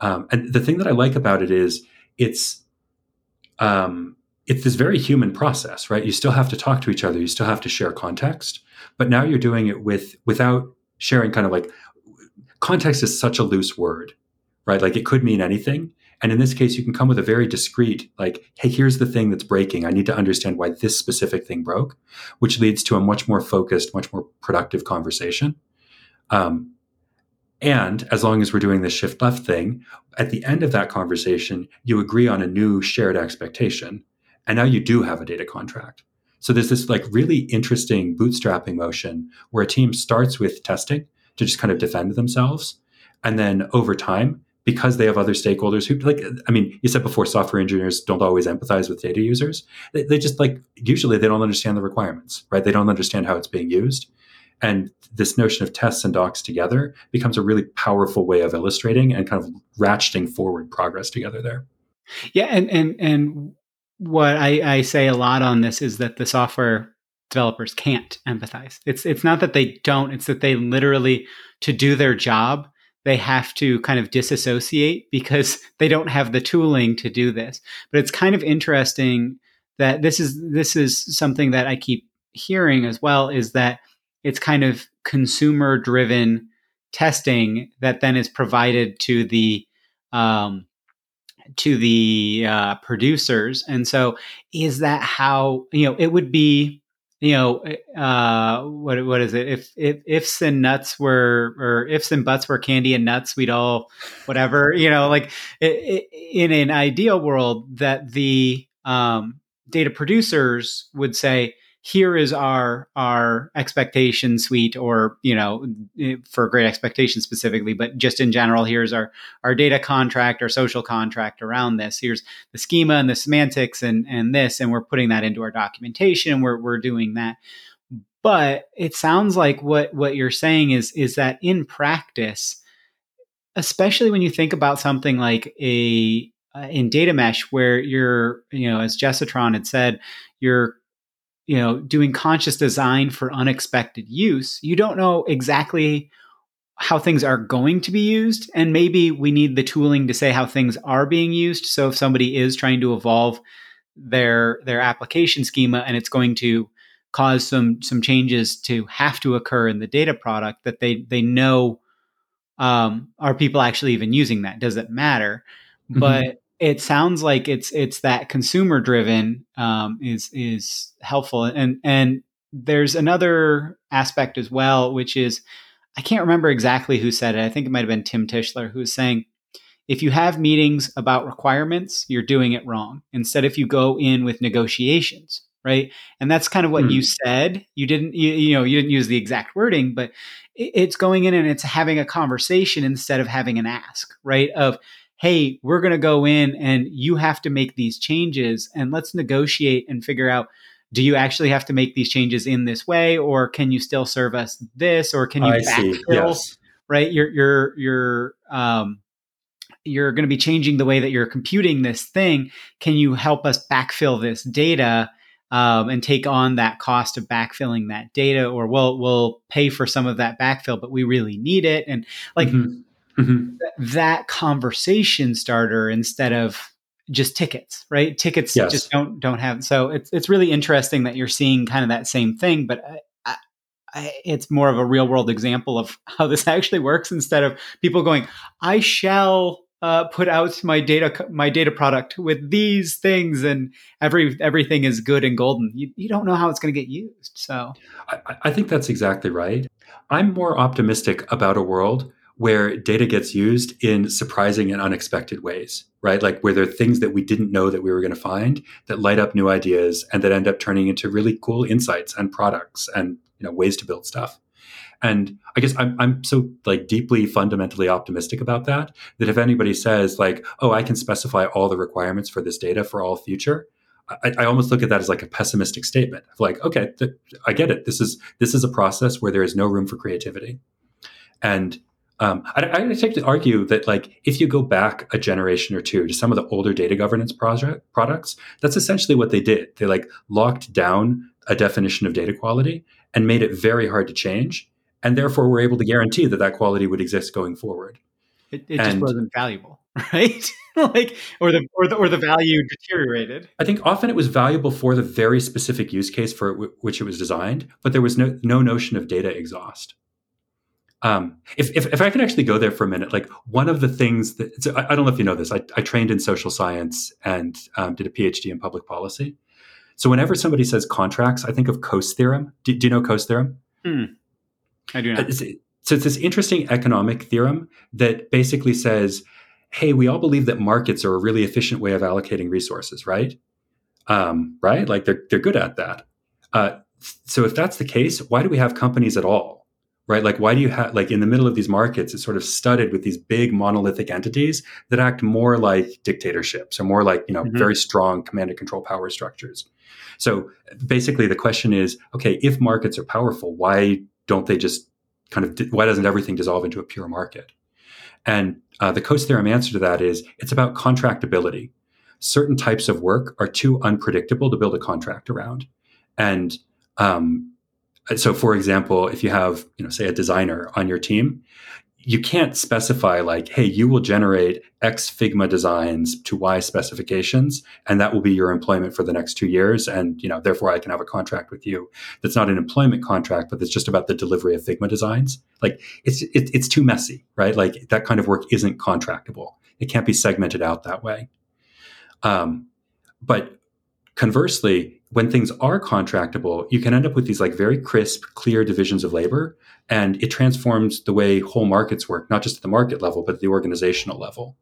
Um, and the thing that I like about it is it's um, it's this very human process, right? You still have to talk to each other, you still have to share context, but now you're doing it with without sharing kind of like context is such a loose word, right? Like it could mean anything. And in this case, you can come with a very discreet, like, hey, here's the thing that's breaking. I need to understand why this specific thing broke, which leads to a much more focused, much more productive conversation. Um, and as long as we're doing this shift left thing, at the end of that conversation, you agree on a new shared expectation. And now you do have a data contract. So there's this like really interesting bootstrapping motion where a team starts with testing to just kind of defend themselves. And then over time, because they have other stakeholders who like i mean you said before software engineers don't always empathize with data users they, they, just like usually they don't understand the requirements right they don't understand how it's being used And this notion of tests and docs together becomes a really powerful way of illustrating and kind of ratcheting forward progress together there.
Yeah, and and and what I, I say a lot on this is that the software developers can't empathize. It's it's not that they don't, it's that they literally to do their job, they have to kind of disassociate because they don't have the tooling to do this. But it's kind of interesting that this is this is something that I keep hearing as well is that it's kind of consumer driven testing that then is provided to the um, to the uh, producers. And so, is that how you know it would be? You know, eh, uh, what what is it? If if ifs and nuts were or ifs and buts were candy and nuts, we'd all whatever. You know, like it, it, in an ideal world, that the um, data producers would say, here is our our expectation suite or you know eh, for great expectations specifically but just in general here's our our data contract our social contract around this. Here's the schema and the semantics and and this and we're putting that into our documentation we're we're doing that. But it sounds like what what you're saying is is that in practice especially when you think about something like a uh, in data mesh where you're you know as jessitron had said you're you know doing conscious design for unexpected use you don't know exactly how things are going to be used and maybe we need the tooling to say how things are being used. So if somebody is trying to evolve their their application schema and it's going to cause some some changes to have to occur in the data product that they they know um, are people actually even using that? Does it matter? Mm-hmm. but it sounds like it's it's that consumer driven um, is is helpful. And and there's another aspect as well which is i can't remember exactly who said it. I think it might have been tim tischler who was saying if you have meetings about requirements you're doing it wrong instead if you go in with negotiations right? And that's kind of what mm. you said. You didn't you, you, know you didn't use the exact wording but it's going in and it's having a conversation instead of having an ask right? Of hey, we're going to go in and you have to make these changes and let's negotiate and figure out do you actually have to make these changes in this way or can you still serve us this or can you
I backfill yes.
right? You're you're you're um you're going to be changing the way that you're computing this thing. Can you help us backfill this data um, and take on that cost of backfilling that data or we'll we'll pay for some of that backfill but we really need it. And like mm-hmm mm-hmm. th- that conversation starter instead of just tickets, right? Tickets yes. just don't don't have. So it's it's really interesting that you're seeing kind of that same thing, but I, I, it's more of a real world example of how this actually works instead of people going, "I shall." Uh, put out my data my data product with these things and every everything is good and golden you, you don't know how it's going to get used so
I, I think that's exactly right i'm more optimistic about a world where data gets used in surprising and unexpected ways, right? Like where there are things that we didn't know that we were going to find that light up new ideas and that end up turning into really cool insights and products and you know ways to build stuff. And I guess I'm, I'm so like deeply fundamentally optimistic about that that if anybody says like, oh, I can specify all the requirements for this data for all future, I, I, almost look at that as like a pessimistic statement of like, okay, th- I get it. This is this is a process where there is no room for creativity, and um, I, I take to argue that, like, if you go back a generation or two to some of the older data governance project products, that's essentially what they did. They like locked down a definition of data quality and made it very hard to change, and therefore were able to guarantee that that quality would exist going forward.
It, it just wasn't valuable, right? like, or the or the or the value deteriorated.
I think often it was valuable for the very specific use case for which it was designed, but there was no no notion of data exhaust. Um, if, if, if, I can actually go there for a minute, like one of the things that so I, I, don't know if you know this, I, I trained in social science and um, did a PhD in public policy. So whenever somebody says contracts, I think of Coase theorem. Do, do you know Coase theorem?
Hmm. I do not.
so it's this interesting economic theorem that basically says, hey, we all believe that markets are a really efficient way of allocating resources, right? Um, right? Like they're, they're good at that. Uh, so if that's the case, why do we have companies at all? Right? Like, why do you have, like, in the middle of these markets, it's sort of studded with these big monolithic entities that act more like dictatorships or more like, you know, mm-hmm. very strong command and control power structures. So basically, the question is okay, if markets are powerful, why don't they just kind of why doesn't everything dissolve into a pure market? And uh, the Coase theorem answer to that is it's about contractability. Certain types of work are too unpredictable to build a contract around, and um, so for example, if you have you know say a designer on your team, you can't specify like, hey, you will generate X Figma designs to Y specifications, and that will be your employment for the next two years. And you know, therefore, I can have a contract with you. That's not an employment contract, but it's just about the delivery of Figma designs. Like, it's it, it's too messy, right? Like that kind of work isn't contractable. It can't be segmented out that way. Um, but conversely, when things are contractable, you can end up with these like very crisp, clear divisions of labor, and it transforms the way whole markets work, not just at the market level, but at the organizational level.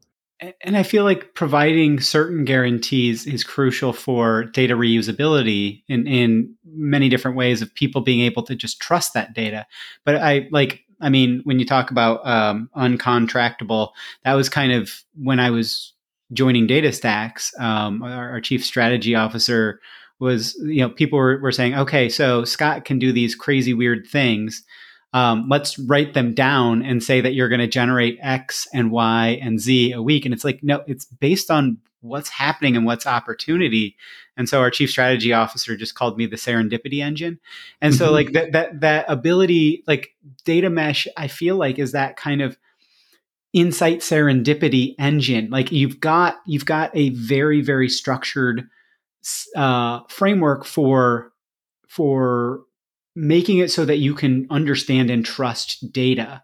And I feel like providing certain guarantees is crucial for data reusability in, in many different ways of people being able to just trust that data. But I like, I mean, when you talk about um, uncontractable, that was kind of when I was joining DataStax. Um, our, our chief strategy officer was you know people were, were saying okay so scott can do these crazy weird things um, let's write them down and say that you're going to generate x and y and z a week and it's like no it's based on what's happening and what's opportunity and so our chief strategy officer just called me the serendipity engine and so mm-hmm. like that that that ability like data mesh i feel like is that kind of insight serendipity engine. Like you've got you've got a very very structured uh, framework for for making it so that you can understand and trust data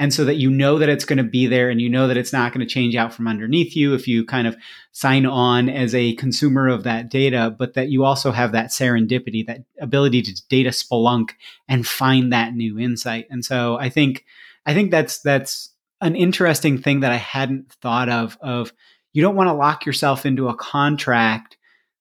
and so that you know that it's going to be there and you know that it's not going to change out from underneath you if you kind of sign on as a consumer of that data but that you also have that serendipity that ability to data spelunk and find that new insight. And so i think i think that's that's an interesting thing that i hadn't thought of of you don't want to lock yourself into a contract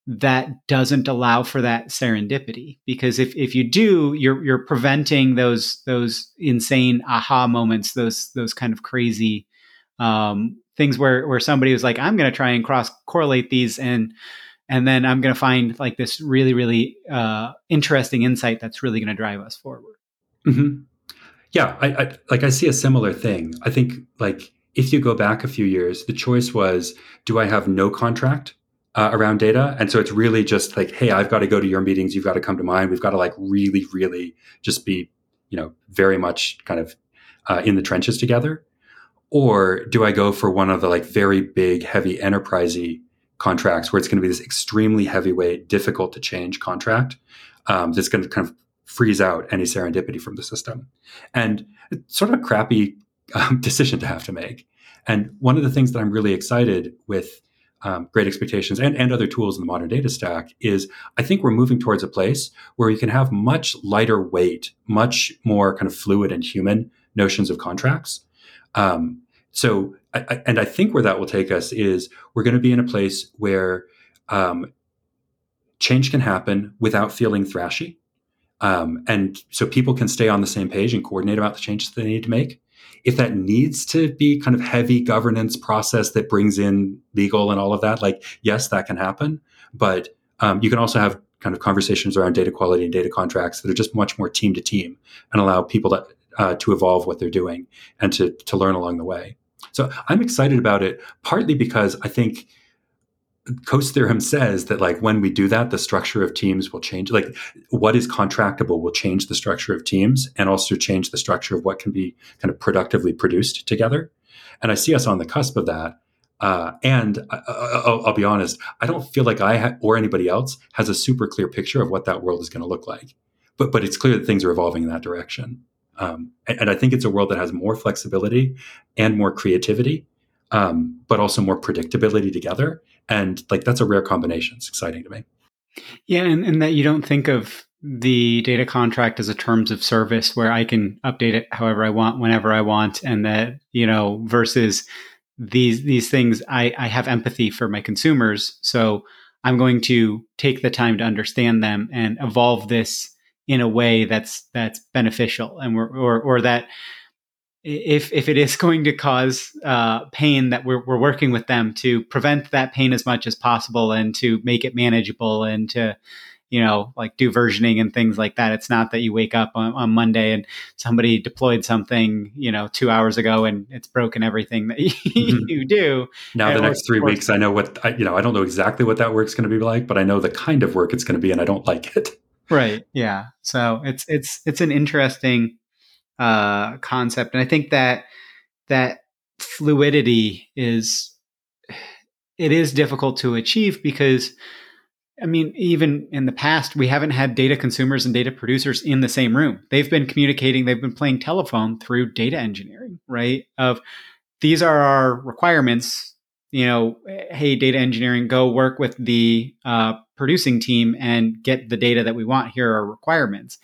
that doesn't allow for that serendipity because if, if you do you're you're preventing those those insane aha moments those those kind of crazy um, things where where somebody was like i'm going to try and cross correlate these and and then i'm going to find like this really really uh, interesting insight that's really going to drive us forward
mm-hmm. Yeah I, I like i see a similar thing i think like if you go back a few years the choice was do i have no contract uh, around data. And so it's really just like, hey, I've got to go to your meetings. You've got to come to mine. We've got to like really, really just be, you know, very much kind of uh, in the trenches together. Or do I go for one of the like very big, heavy enterprisey contracts where it's going to be this extremely heavyweight, difficult to change contract um, that's going to kind of freeze out any serendipity from the system? And it's sort of a crappy um, decision to have to make. And one of the things that I'm really excited with um, Great Expectations and, and other tools in the modern data stack is I think we're moving towards a place where you can have much lighter weight, much more kind of fluid and human notions of contracts. Um, so, I, I, and I think where that will take us is we're going to be in a place where um, change can happen without feeling thrashy. Um, and so people can stay on the same page and coordinate about the changes they need to make if that needs to be kind of heavy governance process that brings in legal and all of that, like yes, that can happen. But um, you can also have kind of conversations around data quality and data contracts that are just much more team to team and allow people to uh, to evolve what they're doing and to to learn along the way. So I'm excited about it, partly because I think Coase theorem says that like when we do that, the structure of teams will change. Like what is contractable will change the structure of teams and also change the structure of what can be kind of productively produced together. And I see us on the cusp of that. Uh, and I, will be honest, I don't feel like I ha- or anybody else has a super clear picture of what that world is going to look like. But but it's clear that things are evolving in that direction. Um, and, and I think it's a world that has more flexibility and more creativity um, but also more predictability together. And like that's a rare combination. It's exciting to me.
Yeah, and, and that you don't think of the data contract as a terms of service where I can update it however I want, whenever I want, and that, you know, versus these these things I, I have empathy for my consumers. So I'm going to take the time to understand them and evolve this in a way that's that's beneficial and we're, or or that if if it is going to cause uh, pain, that we're we're working with them to prevent that pain as much as possible and to make it manageable and to you know, like do versioning and things like that. It's not that you wake up on, on Monday and somebody deployed something, you know, two hours ago and it's broken everything that you, mm-hmm. do.
Now, the next three weeks, I know what, I, you know, I don't know exactly what that work's going to be like, but I know the kind of work it's going to be and I don't like it.
Right. Yeah. So it's, it's, it's an interesting, uh, concept. And I think that, that fluidity is, it is difficult to achieve because I mean, even in the past, we haven't had data consumers and data producers in the same room. They've been communicating, they've been playing telephone through data engineering, right? Of these are our requirements. You know, hey, data engineering, go work with the uh, producing team and get the data that we want. Here are our requirements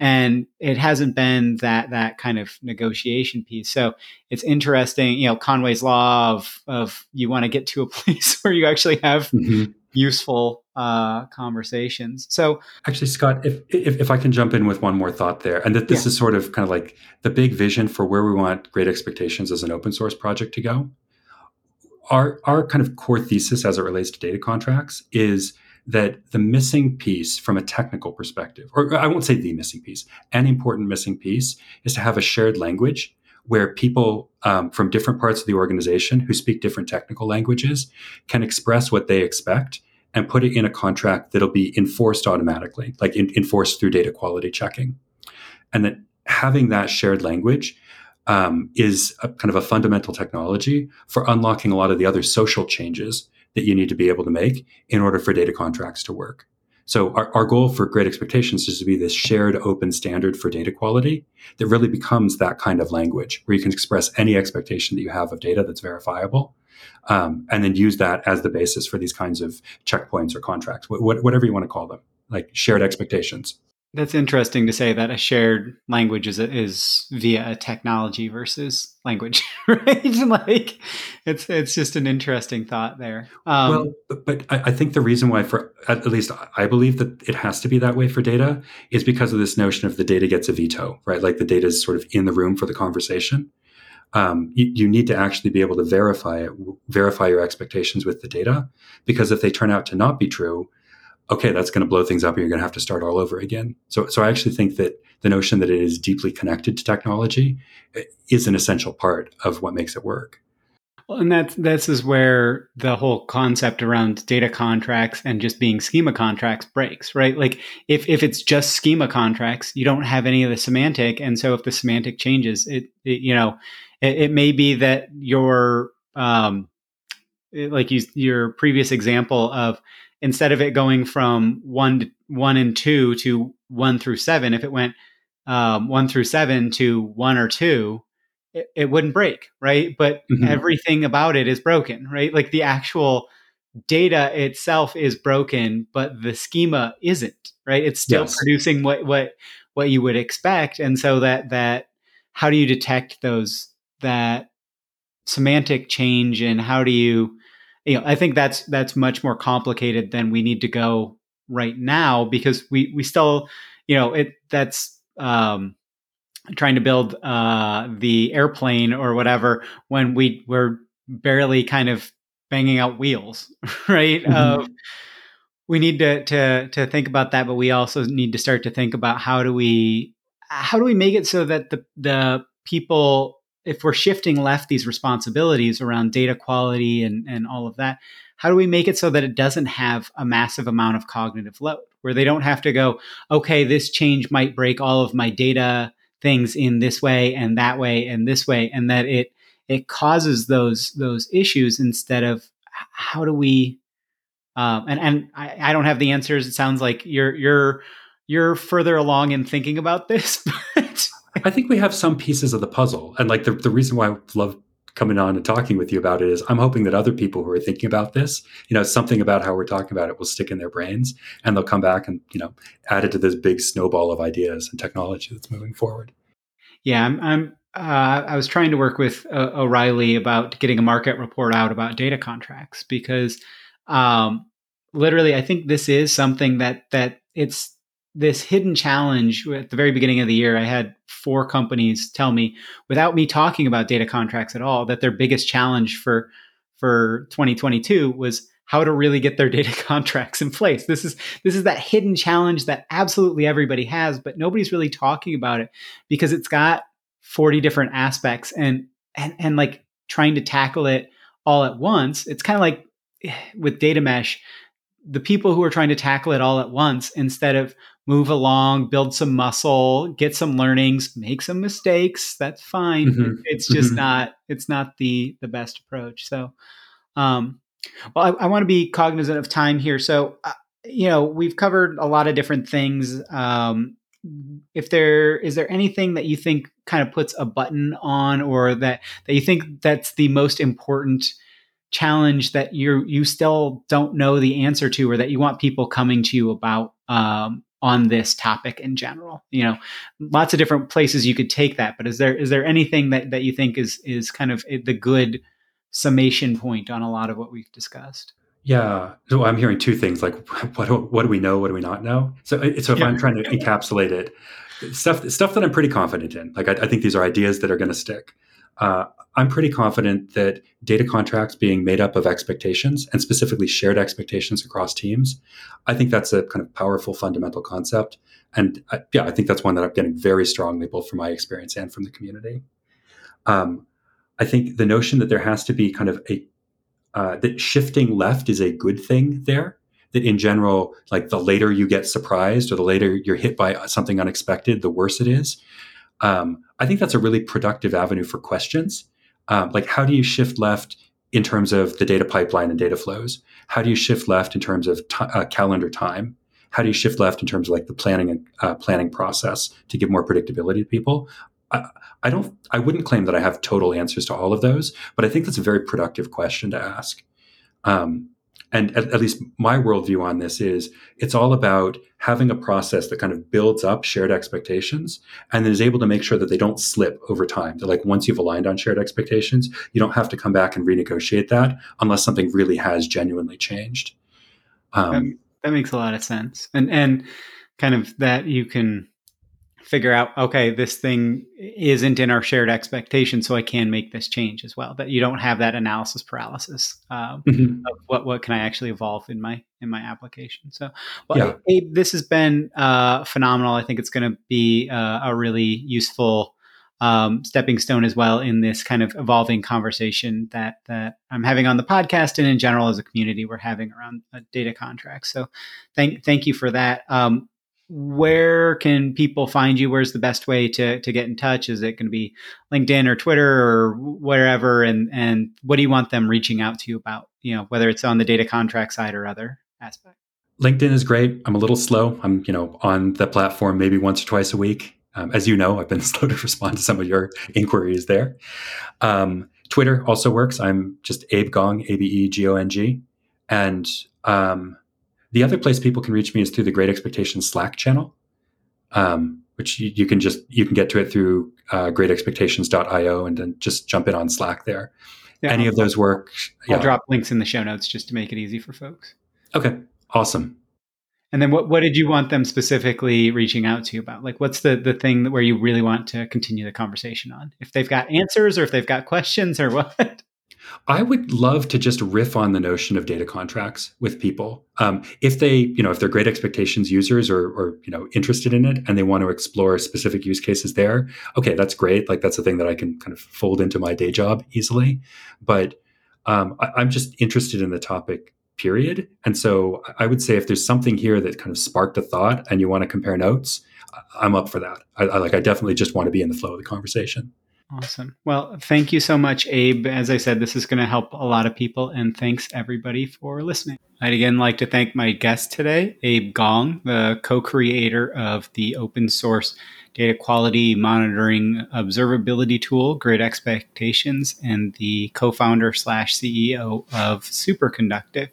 and it hasn't been that that kind of negotiation piece so it's interesting you know conway's law of of you want to get to a place where you actually have mm-hmm. useful uh, conversations so
actually scott if, if, if i can jump in with one more thought there and that this yeah. is sort of kind of like the big vision for where we want great expectations as an open source project to go our our kind of core thesis as it relates to data contracts is that the missing piece from a technical perspective, or I won't say the missing piece, an important missing piece is to have a shared language where people um, from different parts of the organization who speak different technical languages can express what they expect and put it in a contract that'll be enforced automatically, like in, enforced through data quality checking. And that having that shared language um, is a, kind of a fundamental technology for unlocking a lot of the other social changes that you need to be able to make in order for data contracts to work. So our, our goal for Great Expectations is to be this shared open standard for data quality that really becomes that kind of language where you can express any expectation that you have of data that's verifiable. Um, and then use that as the basis for these kinds of checkpoints or contracts, wh- whatever you want to call them, like shared expectations.
That's interesting to say that a shared language is is via a technology versus language, right? like it's it's just an interesting thought there.
Um, well, but, but I, think the reason why, for at least I believe that it has to be that way for data, is because of this notion of the data gets a veto, right? Like the data is sort of in the room for the conversation. Um, you, you, need to actually be able to verify it, verify your expectations with the data, because if they turn out to not be true, okay, that's going to blow things up and you're going to have to start all over again. So, so I actually think that the notion that it is deeply connected to technology eh, is an essential part of what makes it work.
Well, and that's this is where the whole concept around data contracts and just being schema contracts breaks, right? Like if if it's just schema contracts, you don't have any of the semantic, and so if the semantic changes, it, it you know, it, it, may be that your um, like you, your previous example of instead of it going from one to, one and two to one through seven, if it went um, one through seven to one or two, it, it wouldn't break, right? But mm-hmm. everything about it is broken, right? Like the actual data itself is broken, but the schema isn't, right? It's still yes. producing what what what you would expect, and so that that how do you detect those that semantic change, and how do you you know, I think that's that's much more complicated than we need to go right now because we we still, you know, it that's um, trying to build uh, the airplane or whatever when we were barely kind of banging out wheels, right? Mm-hmm. we need to to to think about that, but we also need to start to think about how do we how do we make it so that the the people if we're shifting left these responsibilities around data quality and, and all of that, how do we make it so that it doesn't have a massive amount of cognitive load where they don't have to go, okay, this change might break all of my data things in this way and that way and this way, and that it it causes those those issues instead of how do we um, and and I, I don't have the answers. It sounds like you're you're you're further along in thinking about this, but
I think we have some pieces of the puzzle. And like the, the reason why I love coming on and talking with you about it is I'm hoping that other people who are thinking about this, you know, something about how we're talking about it will stick in their brains and they'll come back and, you know, add it to this big snowball of ideas and technology that's moving forward.
Yeah, I'm, I'm uh, I was trying to work with uh, O'Reilly about getting a market report out about data contracts because um, literally I think this is something that that it's this hidden challenge at the very beginning of the year. I had four companies tell me, without me talking about data contracts at all, that their biggest challenge for for 2022 was how to really get their data contracts in place. This is this is that hidden challenge that absolutely everybody has, but nobody's really talking about it because it's got 40 different aspects and and and like trying to tackle it all at once. It's kind of like with data mesh, the people who are trying to tackle it all at once instead of move along, build some muscle, get some learnings, make some mistakes, that's fine. Mm-hmm. It's just mm-hmm. not it's not the the best approach. So um well I, I want to be cognizant of time here. So uh, you know, we've covered a lot of different things um if there is there anything that you think kind of puts a button on or that that you think that's the most important challenge that you you still don't know the answer to or that you want people coming to you about um, on this topic in general. You know lots of different places you could take that but is there is there anything that that you think is is kind of eh, the good summation point on a lot of what we've discussed?
Yeah. So i'm hearing two things like what do, what do we know what do we not know? So eh, so if yeah. i'm trying to encapsulate it stuff stuff that i'm pretty confident in like i, I think these are ideas that are going to stick uh, I'm pretty confident that data contracts being made up of expectations and specifically shared expectations across teams, I think that's a kind of powerful fundamental concept. And I, yeah, I think that's one that I'm getting very strongly both from my experience and from the community. Um, I think the notion that there has to be kind of a uh, that shifting left is a good thing there. That in general, like the later you get surprised or the later you're hit by something unexpected, the worse it is. Um, I think that's a really productive avenue for questions. Um, like, how do you shift left in terms of the data pipeline and data flows? How do you shift left in terms of t- uh, calendar time? How do you shift left in terms of like the planning and uh, planning process to give more predictability to people? I, I don't. I wouldn't claim that I have total answers to all of those, but I think that's a very productive question to ask. Um, and at, at, least my worldview on this is it's all about having a process that kind of builds up shared expectations and is able to make sure that they don't slip over time. That like once you've aligned on shared expectations, you don't have to come back and renegotiate that unless something really has genuinely changed.
Um, that, that makes a lot of sense, and and kind of that you can figure out okay this thing isn't in our shared expectation so i can make this change as well that you don't have that analysis paralysis um, mm-hmm. of what what can i actually evolve in my in my application so well yeah. Abe, this has been uh, phenomenal i think it's going to be uh, a really useful um, stepping stone as well in this kind of evolving conversation that that I'm having on the podcast and in general as a community we're having around uh, data contracts. So, thank thank you for that. Um, where can people find you? Where's the best way to to get in touch? Is it going to be LinkedIn or Twitter or wherever? And and what do you want them reaching out to you about? You know, whether it's on the data contract side or other aspect.
LinkedIn is great. I'm a little slow. I'm you know on the platform maybe once or twice a week. Um, as you know, I've been slow to respond to some of your inquiries there. Um, Twitter also works. I'm just Abe Gong, A B E G O N G, and um, the other place people can reach me is through the Great Expectations Slack channel, um, which you, you, can just you can get to it through uh, greatexpectations.io and then just jump in on Slack there. Yeah, Any I'll, of those work.
I'll yeah. drop links in the show notes just to make it easy for folks.
Okay, awesome.
And then what, what did you want them specifically reaching out to you about? Like, what's the, the thing where you really want to continue the conversation on? If they've got answers or if they've got questions or what?
I would love to just riff on the notion of data contracts with people. Um, if they, you know, if they're great expectations users or, or, you know, interested in it and they want to explore specific use cases there, okay, that's great. Like that's a thing that I can kind of fold into my day job easily. But um, I, I'm just interested in the topic period. And so I would say if there's something here that kind of sparked a thought and you want to compare notes, I'm up for that. I, I like I definitely just want to be in the flow of the conversation.
Awesome. Well, thank you so much, Abe. As I said, this is going to help a lot of people, and thanks everybody for listening. I'd again like to thank my guest today, Abe Gong, the co creator of the open source data quality monitoring observability tool, Great Expectations, and the co founder slash CEO of Superconductive.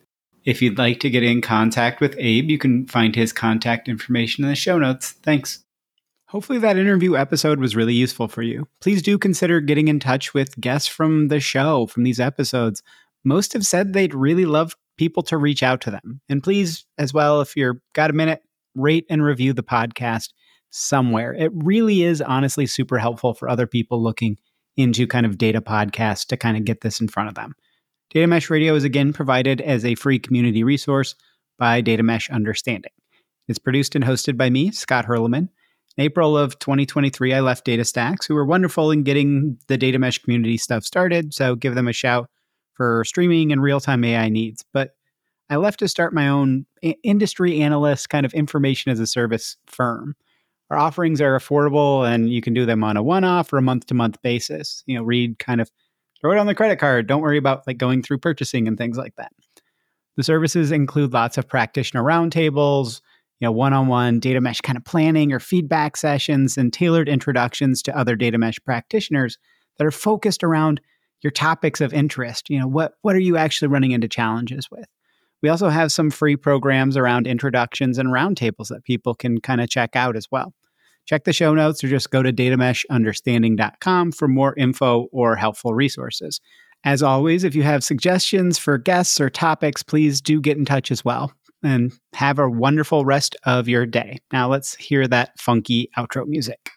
If you'd like to get in contact with Abe, you can find his contact information in the show notes. Thanks. Hopefully, that interview episode was really useful for you. Please do consider getting in touch with guests from the show, from these episodes. Most have said they'd really love people to reach out to them. And please, as well, if you've got a minute, rate and review the podcast somewhere. It really is honestly super helpful for other people looking into kind of data podcasts to kind of get this in front of them. Data Mesh Radio is again provided as a free community resource by Data Mesh Understanding. It's produced and hosted by me, Scott Hirleman. In April of 2023, I left DataStax, who were wonderful in getting the Data Mesh community stuff started, so give them a shout for streaming and real time AI needs. But I left to start my own industry analyst kind of information as a service firm. Our offerings are affordable and you can do them on a one off or a month to month basis. You know, read kind of throw it on the credit card. Don't worry about like going through purchasing and things like that. The services include lots of practitioner roundtables, you know, one-on-one data mesh kind of planning or feedback sessions and tailored introductions to other data mesh practitioners that are focused around your topics of interest. You know, what what are you actually running into challenges with? We also have some free programs around introductions and roundtables that people can kind of check out as well. Check the show notes or just go to datameshunderstanding.com for more info or helpful resources. As always, if you have suggestions for guests or topics, please do get in touch as well. And have a wonderful rest of your day. Now let's hear that funky outro music.